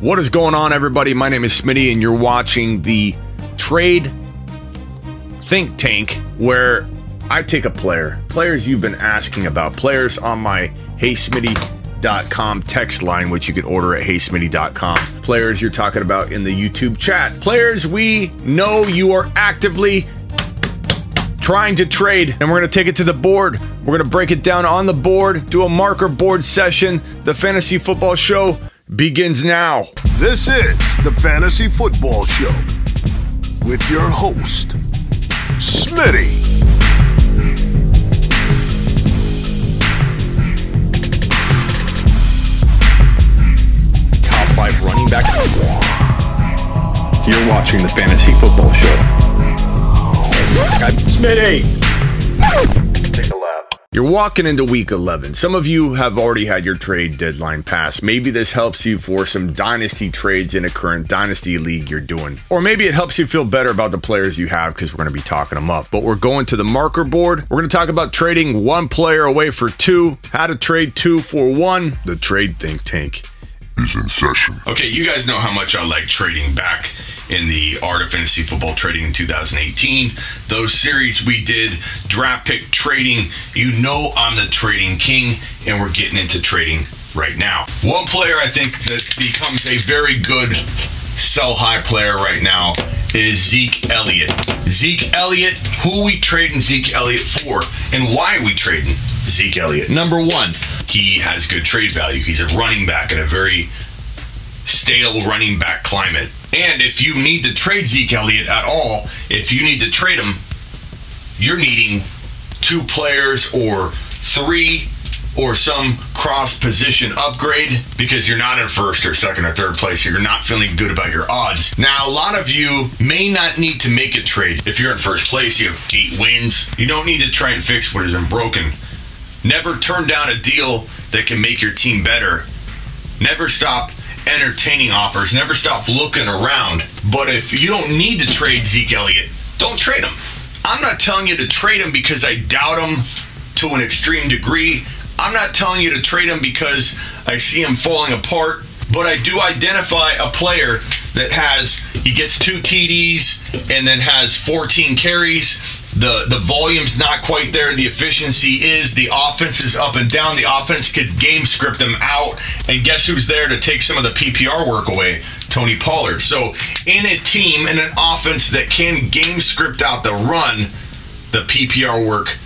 What is going on, everybody? My name is Smitty, and you're watching the Trade Think Tank, where I take a player, players you've been asking about, players on my HeySmitty.com text line, which you can order at HeySmitty.com, players you're talking about in the YouTube chat, players we know you are actively trying to trade, and we're going to take it to the board. We're going to break it down on the board, do a marker board session. The Fantasy Football Show begins now. This is the Fantasy Football Show with your host, Smitty. Top five running back. You're watching the Fantasy Football Show. I'm Smitty. You're walking into week 11. Some of you have already had your trade deadline pass. Maybe this helps you for some dynasty trades in a current dynasty league you're doing. Or maybe it helps you feel better about the players you have because we're going to be talking them up. But we're going to the marker board. We're going to talk about trading one player away for two, how to trade two for one, the trade think tank. Is in session. Okay, you guys know how much I like trading back in the Art of Fantasy Football Trading in 2018. Those series we did, draft pick trading. You know I'm the trading king, and we're getting into trading right now. One player I think that becomes a very good sell high player right now is Zeke Elliott. Zeke Elliott, who we trading Zeke Elliott for, and why we trading Zeke Elliott. Number one, he has good trade value. He's a running back in a very stale running back climate. And if you need to trade Zeke Elliott at all, if you need to trade him, you're needing two players or three or some cross position upgrade because you're not in first or second or third place. You're not feeling good about your odds. Now, a lot of you may not need to make a trade. If you're in first place, you have eight wins. You don't need to try and fix what isn't broken. Never turn down a deal that can make your team better. Never stop entertaining offers. Never stop looking around. But if you don't need to trade Zeke Elliott, don't trade him. I'm not telling you to trade him because I doubt him to an extreme degree. I'm not telling you to trade him because I see him falling apart. But I do identify a player that has, he gets two TDs and then has 14 carries the the volume's not quite there. The efficiency is. The offense is up and down. The offense could game script them out. And guess who's there to take some of the PPR work away? Tony Pollard. So in a team in an offense that can game script out the run, the PPR work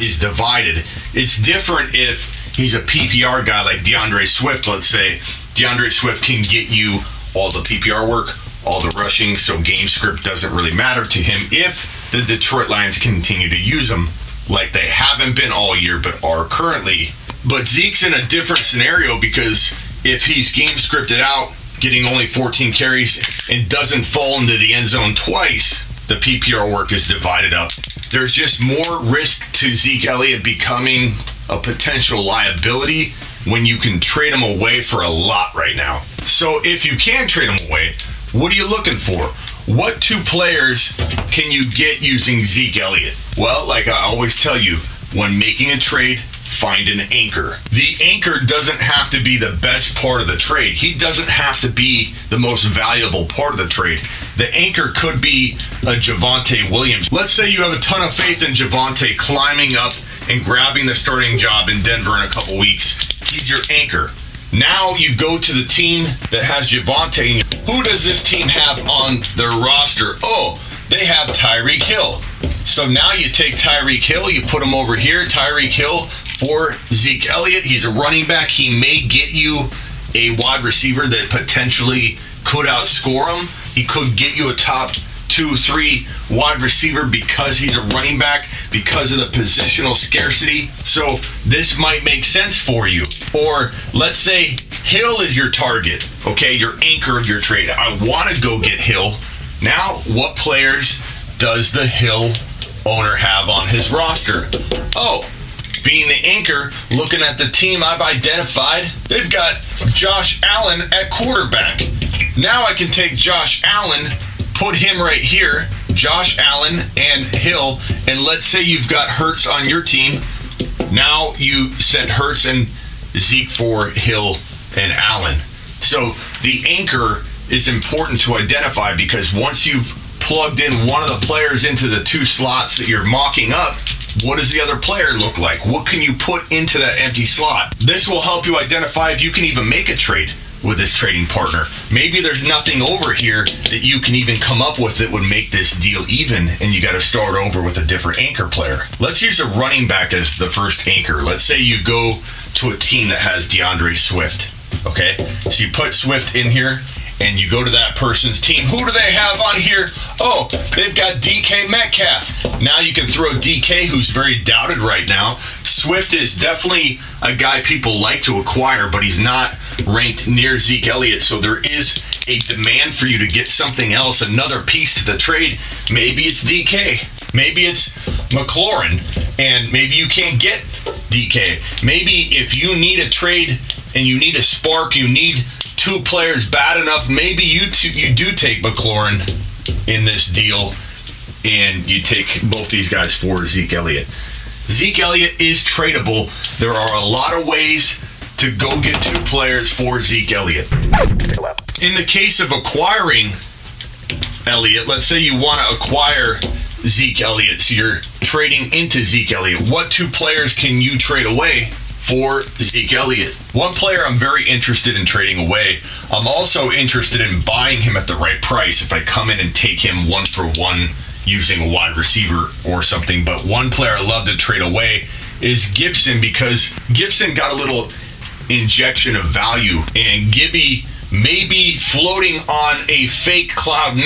is divided. It's different if he's a PPR guy like DeAndre Swift. Let's say DeAndre Swift can get you all the PPR work, all the rushing, so game script doesn't really matter to him if the Detroit Lions continue to use him like they haven't been all year but are currently. But Zeke's in a different scenario because if he's game scripted out, getting only 14 carries and doesn't fall into the end zone twice, the PPR work is divided up. There's just more risk to Zeke Elliott becoming a potential liability when you can trade him away for a lot right now. So if you can trade him away, what are you looking for? What two players can you get using Zeke Elliott? Well, like I always tell you, when making a trade, find an anchor. The anchor doesn't have to be the best part of the trade. He doesn't have to be the most valuable part of the trade. The anchor could be a Javonte Williams. Let's say you have a ton of faith in Javonte climbing up and grabbing the starting job in Denver in a couple weeks. He's your anchor. Now you go to the team that has Javonte. Who does this team have on their roster? Oh, they have Tyreek Hill. So now you take Tyreek Hill, you put him over here. Tyreek Hill for Zeke Elliott. He's a running back. He may get you a wide receiver that potentially could outscore him. He could get you a top two, three wide receiver because he's a running back, because of the positional scarcity. So this might make sense for you. Or let's say Hill is your target, okay, your anchor of your trade. I want to go get Hill. Now, what players does the Hill owner have on his roster? Oh, being the anchor, looking at the team I've identified, they've got Josh Allen at quarterback. Now I can take Josh Allen put him right here, Josh Allen and Hill, and let's say you've got Hurts on your team. Now you sent Hurts and Zeke for Hill and Allen. So the anchor is important to identify because once you've plugged in one of the players into the two slots that you're mocking up, what does the other player look like? What can you put into that empty slot? This will help you identify if you can even make a trade with this trading partner. Maybe there's nothing over here that you can even come up with that would make this deal even, and you got to start over with a different anchor player. Let's use a running back as the first anchor. Let's say you go to a team that has DeAndre Swift. Okay, so you put Swift in here and you go to that person's team. Who do they have on here? Oh, they've got DK Metcalf. Now you can throw DK, who's very doubted right now. Swift is definitely a guy people like to acquire, but he's not ranked near Zeke Elliott. So there is a demand for you to get something else, another piece to the trade. Maybe it's DK. Maybe it's McLaurin, and maybe you can't get DK. Maybe if you need a trade and you need a spark, you need two players bad enough, maybe you you do take McLaurin in this deal, and you take both these guys for Zeke Elliott. Zeke Elliott is tradable. There are a lot of ways to go get two players for Zeke Elliott. In the case of acquiring Elliott, let's say you want to acquire Zeke Elliott, so you're trading into Zeke Elliott. What two players can you trade away for Zeke Elliott. One player I'm very interested in trading away. I'm also interested in buying him at the right price if I come in and take him one for one using a wide receiver or something. But one player I love to trade away is Gibson because Gibson got a little injection of value and Gibby may be floating on a fake Cloud 9,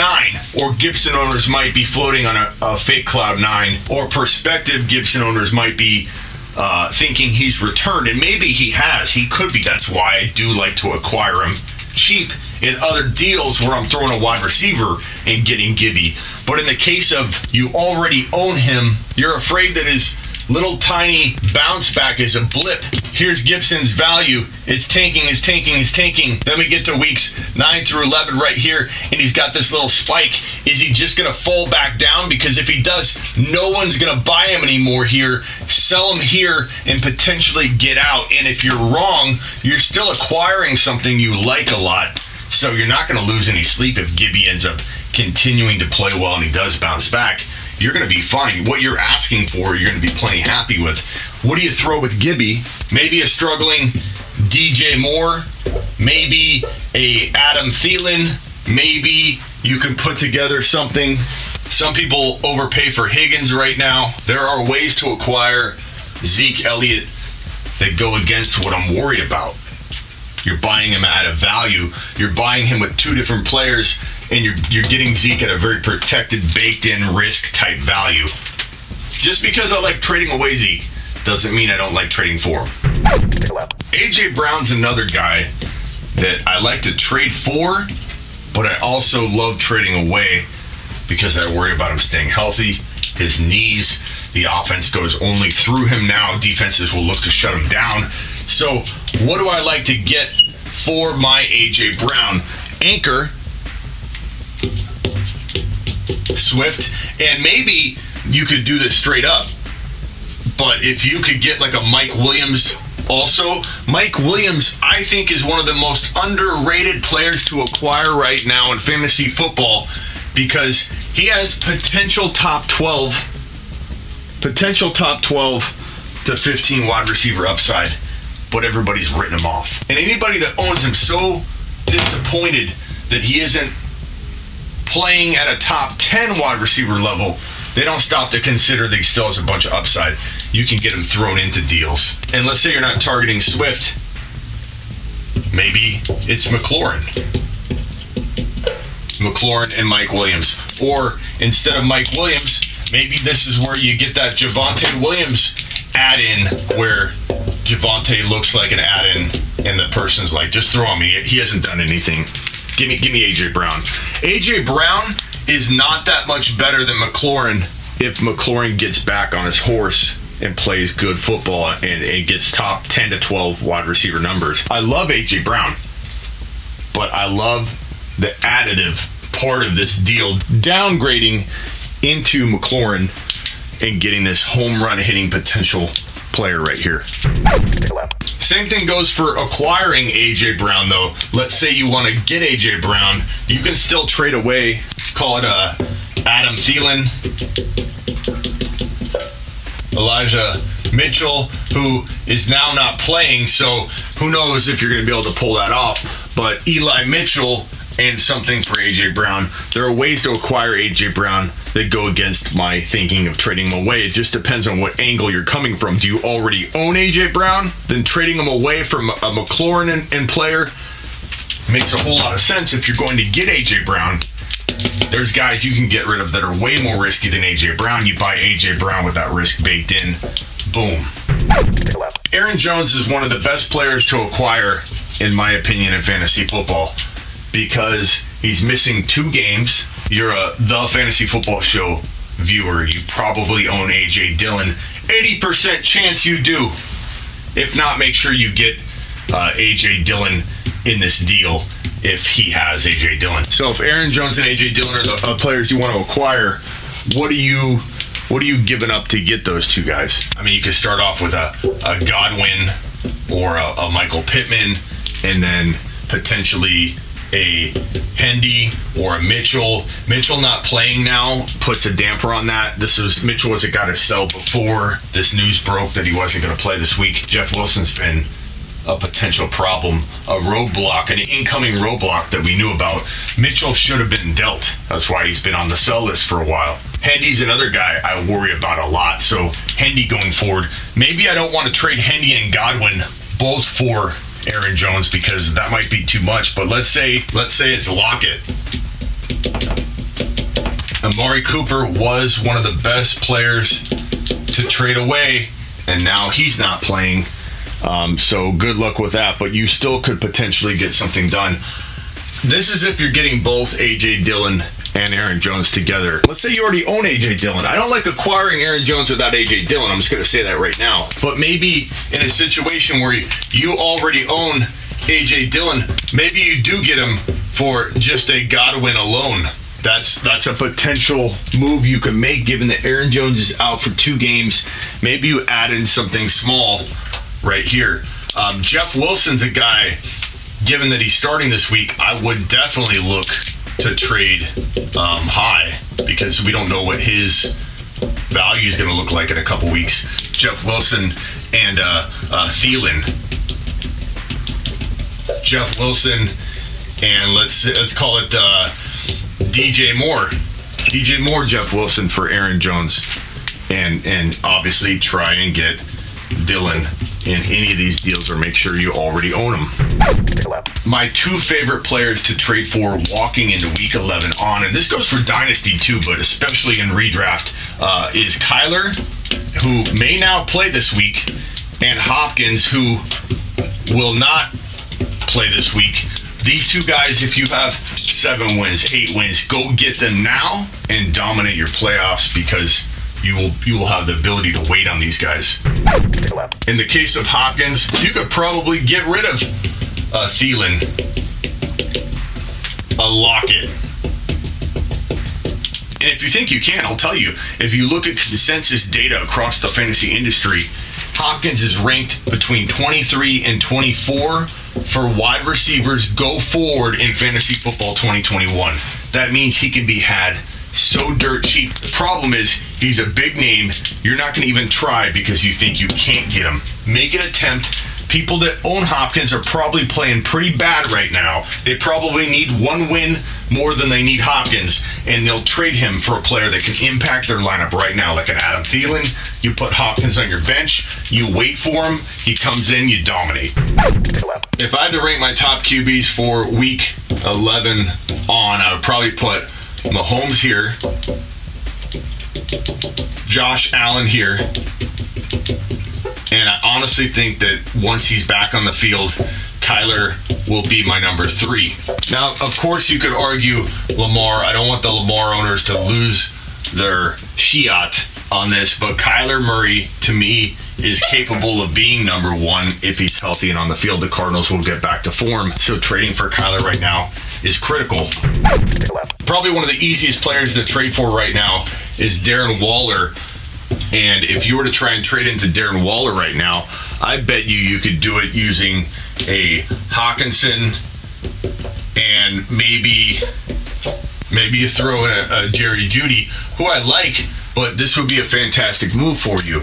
or Gibson owners might be floating on a, a fake Cloud 9, or prospective Gibson owners might be uh, thinking he's returned, and maybe he has. He could be. That's why I do like to acquire him cheap in other deals where I'm throwing a wide receiver and getting Gibby. But in the case of you already own him, you're afraid that his little tiny bounce back is a blip. Here's Gibson's value. It's tanking, it's tanking, it's tanking. Then we get to weeks 9 through 11 right here, and he's got this little spike. Is he just going to fall back down? Because if he does, no one's going to buy him anymore here. Sell him here and potentially get out. And if you're wrong, you're still acquiring something you like a lot. So you're not going to lose any sleep if Gibby ends up continuing to play well and he does bounce back you're going to be fine. What you're asking for, you're going to be plenty happy with. What do you throw with Gibby? Maybe a struggling DJ Moore, maybe a Adam Thielen, maybe you can put together something. Some people overpay for Higgins right now. There are ways to acquire Zeke Elliott that go against what I'm worried about. You're buying him at a value. You're buying him with two different players and you're you're getting Zeke at a very protected, baked-in risk type value. Just because I like trading away Zeke doesn't mean I don't like trading for him. AJ Brown's another guy that I like to trade for, but I also love trading away because I worry about him staying healthy. His knees, the offense goes only through him now. Defenses will look to shut him down. So, what do I like to get for my AJ Brown? Anchor Swift, and maybe you could do this straight up. But if you could get like a Mike Williams also, Mike Williams, I think, is one of the most underrated players to acquire right now in fantasy football because he has potential top 12, potential top 12 to 15 wide receiver upside, but everybody's written him off. And anybody that owns him so disappointed that he isn't playing at a top 10 wide receiver level, they don't stop to consider that he still has a bunch of upside. You can get him thrown into deals. And let's say you're not targeting Swift, maybe it's McLaurin. McLaurin and Mike Williams. Or instead of Mike Williams, maybe this is where you get that Javonte Williams add in where Javonte looks like an add in and the person's like, just throw him. He, he hasn't done anything. Give me, give me AJ Brown. AJ Brown is not that much better than McLaurin if McLaurin gets back on his horse and plays good football and, and gets top 10 to 12 wide receiver numbers. I love AJ Brown, but I love the additive part of this deal, downgrading into McLaurin and getting this home run hitting potential player right here. Same thing goes for acquiring AJ Brown, though. Let's say you want to get AJ Brown, you can still trade away. Call it uh, Adam Thielen, Elijah Mitchell, who is now not playing. So who knows if you're going to be able to pull that off? But Eli Mitchell and something for AJ Brown. There are ways to acquire AJ Brown that go against my thinking of trading him away. It just depends on what angle you're coming from. Do you already own AJ Brown? Then trading him away from a McLaurin and, and player makes a whole lot of sense if you're going to get AJ Brown. There's guys you can get rid of that are way more risky than AJ Brown. You buy AJ Brown with that risk baked in. Boom. Aaron Jones is one of the best players to acquire, in my opinion, in fantasy football because he's missing two games. You're a the fantasy football show viewer. You probably own AJ Dillon. 80% chance you do. If not, make sure you get uh, AJ Dillon in this deal if he has AJ Dillon. So if Aaron Jones and AJ Dillon are the uh, players you want to acquire, what are you what are you giving up to get those two guys? I mean, you could start off with a, a Godwin or a, a Michael Pittman, and then potentially a Hendy or a Mitchell. Mitchell not playing now puts a damper on that. This was Mitchell was a guy to sell before this news broke that he wasn't going to play this week. Jeff Wilson's been a potential problem, a roadblock, an incoming roadblock that we knew about. Mitchell should have been dealt. That's why he's been on the sell list for a while. Hendy's another guy I worry about a lot. So Hendy going forward, maybe I don't want to trade Hendy and Godwin both for Aaron Jones because that might be too much. But let's say let's say it's Lockett. Amari Cooper was one of the best players to trade away, and now he's not playing. Um, so good luck with that. But you still could potentially get something done. This is if you're getting both AJ Dillon and Aaron Jones together. Let's say you already own AJ Dillon. I don't like acquiring Aaron Jones without AJ Dillon. I'm just going to say that right now. But maybe in a situation where you already own AJ Dillon, maybe you do get him for just a Godwin alone. That's that's a potential move you can make given that Aaron Jones is out for two games. Maybe you add in something small right here. Um, Jeff Wilson's a guy, given that he's starting this week, I would definitely look to trade um, high because we don't know what his value is going to look like in a couple weeks. Jeff Wilson and uh, uh, Thielen. Jeff Wilson and let's let's call it uh, DJ Moore. DJ Moore, Jeff Wilson for Aaron Jones, and and obviously try and get Dillon in any of these deals or make sure you already own them. My two favorite players to trade for walking into week 11 on, and this goes for Dynasty too, but especially in redraft, uh, is Kyler, who may now play this week, and Hopkins, who will not play this week. These two guys, if you have seven wins, eight wins, go get them now and dominate your playoffs because you will you will have the ability to wait on these guys. In the case of Hopkins, you could probably get rid of uh, Thielen, a Lockett. And if you think you can, I'll tell you. If you look at consensus data across the fantasy industry, Hopkins is ranked between 23 and 24 for wide receivers go forward in fantasy football 2021. That means he can be had so dirt cheap. The problem is he's a big name. You're not going to even try because you think you can't get him. Make an attempt. People that own Hopkins are probably playing pretty bad right now. They probably need one win more than they need Hopkins, and they'll trade him for a player that can impact their lineup right now, like an Adam Thielen. You put Hopkins on your bench, you wait for him, he comes in, you dominate. If I had to rank my top QBs for week 11 on, I would probably put Mahomes here, Josh Allen here, and I honestly think that once he's back on the field, Kyler will be my number three. Now, of course, you could argue Lamar. I don't want the Lamar owners to lose their shiat on this, but Kyler Murray, to me, is capable of being number one if he's healthy and on the field. The Cardinals will get back to form. So trading for Kyler right now is critical. Probably one of the easiest players to trade for right now is Darren Waller And if you were to try and trade into Darren Waller right now, I bet you you could do it using a Hockenson and maybe maybe you throw in a, a Jerry Jeudy, who I like, but this would be a fantastic move for you.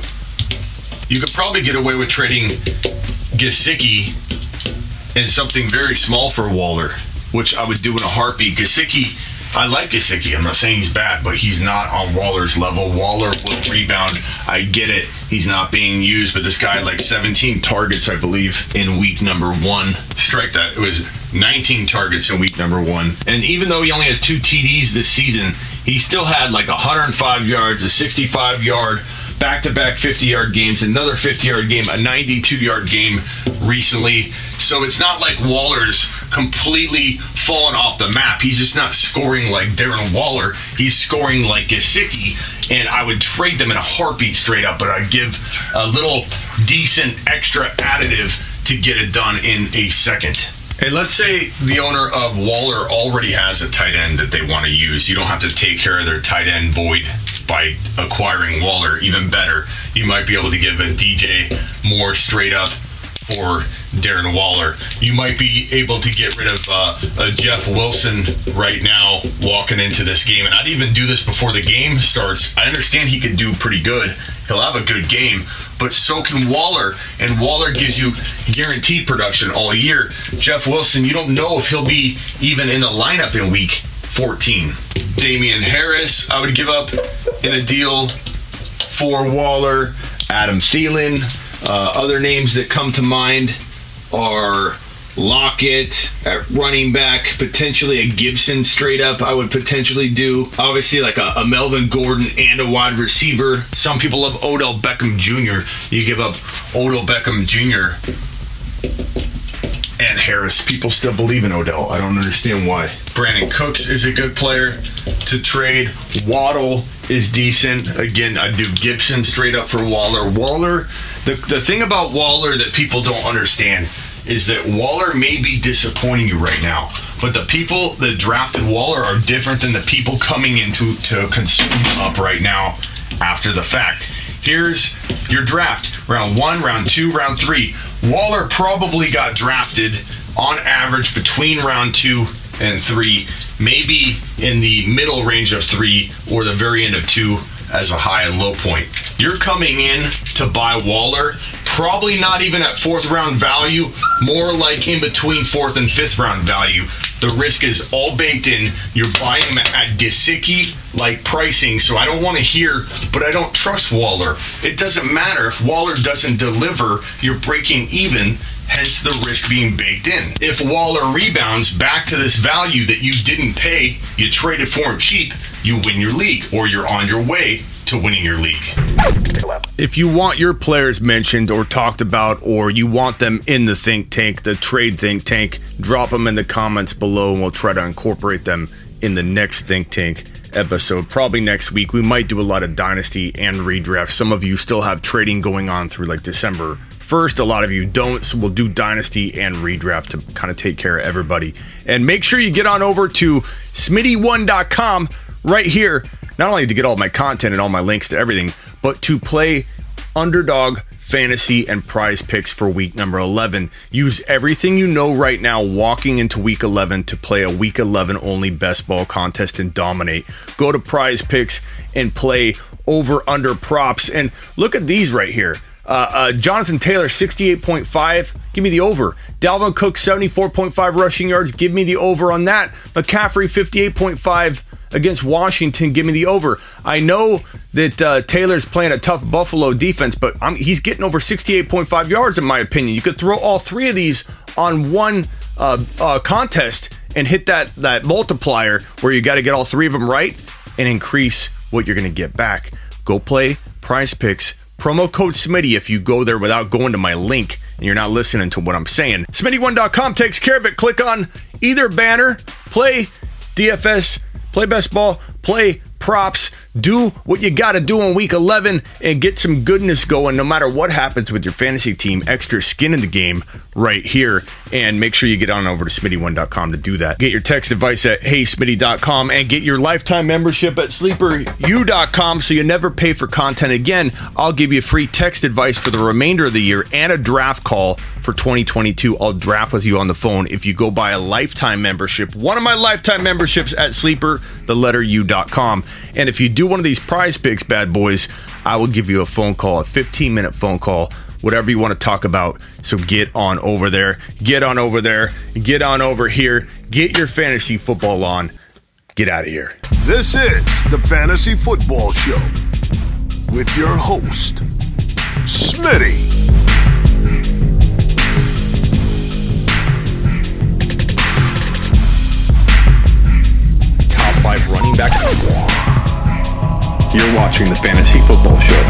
You could probably get away with trading Gesicki and something very small for Waller, which I would do in a heartbeat. Gesicki, I like Gesicki. I'm not saying he's bad, but he's not on Waller's level. Waller will rebound. I get it. He's not being used, but this guy like 17 targets, I believe, in week number one. Strike that. It was 19 targets in week number one. And even though he only has two TDs this season, he still had like 105 yards, a 65 yard back to back 50 yard games, another 50 yard game, a 92 yard game recently. So it's not like Waller's completely fallen off the map. He's just not scoring like Darren Waller. He's scoring like Gesicki. And I would trade them in a heartbeat straight up, but I'd give a little decent extra additive to get it done in a second. And let's say the owner of Waller already has a tight end that they want to use. You don't have to take care of their tight end void by acquiring Waller. Even better, you might be able to give a DJ Moore straight up for Darren Waller. You might be able to get rid of uh, uh, Jeff Wilson right now walking into this game. And I'd even do this before the game starts. I understand he could do pretty good. He'll have a good game, but so can Waller. And Waller gives you guaranteed production all year. Jeff Wilson, you don't know if he'll be even in the lineup in week 14. Damien Harris, I would give up in a deal for Waller. Adam Thielen, uh, other names that come to mind are Lockett at running back, potentially a Gibson straight up. I would potentially do obviously like a, a, Melvin Gordon and a wide receiver. Some people love Odell Beckham Jr. You give up Odell Beckham Jr. and Harris. People still believe in Odell. I don't understand why. Brandin Cooks is a good player to trade. Waddle is decent. Again, I do Gibson straight up for Waller. Waller, the, the thing about Waller that people don't understand is that Waller may be disappointing you right now, but the people that drafted Waller are different than the people coming into to consume up right now after the fact. Here's your draft round one, round two, round three. Waller probably got drafted on average between round two and three, maybe in the middle range of three or the very end of two as a high and low point. You're coming in to buy Waller, probably not even at fourth round value, more like in between fourth and fifth round value. The risk is all baked in. You're buying him at Gesicki like pricing, so I don't want to hear, but I don't trust Waller. It doesn't matter if Waller doesn't deliver, you're breaking even hence the risk being baked in. If Waller rebounds back to this value that you didn't pay, you traded for him cheap, you win your league, or you're on your way to winning your league. If you want your players mentioned or talked about, or you want them in the think tank, the trade think tank, drop them in the comments below and we'll try to incorporate them in the next think tank episode. Probably next week. We might do a lot of dynasty and redraft. Some of you still have trading going on through like December first. A lot of you don't, so we'll do Dynasty and Redraft to kind of take care of everybody. And make sure you get on over to smitty1.com right here, not only to get all my content and all my links to everything, but to play underdog fantasy and prize picks for week number 11. Use everything you know right now walking into week 11 to play a week 11 only best ball contest and dominate. Go to prize picks and play over under props. And look at these right here. Uh, uh, Jonathan Taylor, 68.5. Give me the over. Dalvin Cook, 74.5 rushing yards. Give me the over on that. McCaffrey, 58.5 against Washington. Give me the over. I know that uh, Taylor's playing a tough Buffalo defense, but I'm, he's getting over 68.5 yards, in my opinion. You could throw all three of these on one uh, uh, contest and hit that, that multiplier where you got to get all three of them right and increase what you're going to get back. Go play prize picks Promo code Smitty if you go there without going to my link and you're not listening to what I'm saying. Smitty1.com takes care of it. Click on either banner, play DFS, play best ball, play props. Do what you got to do in week 11 and get some goodness going no matter what happens with your fantasy team. Extra skin in the game right here. And make sure you get on over to smitty1.com to do that. Get your text advice at heysmitty.com and get your lifetime membership at sleeperu.com so you never pay for content again. I'll give you free text advice for the remainder of the year and a draft call for 2022. I'll draft with you on the phone if you go buy a lifetime membership. One of my lifetime memberships at sleeper, the letter u.com. And if you do one of these prize picks, bad boys, I will give you a phone call, a 15 minute phone call, whatever you want to talk about. So get on over there, get on over there, get on over here, get your fantasy football on. Get out of here. This is the Fantasy Football Show with your host, Smitty. Top five running back. You're watching the Fantasy Football Show.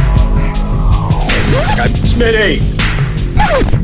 Smitty.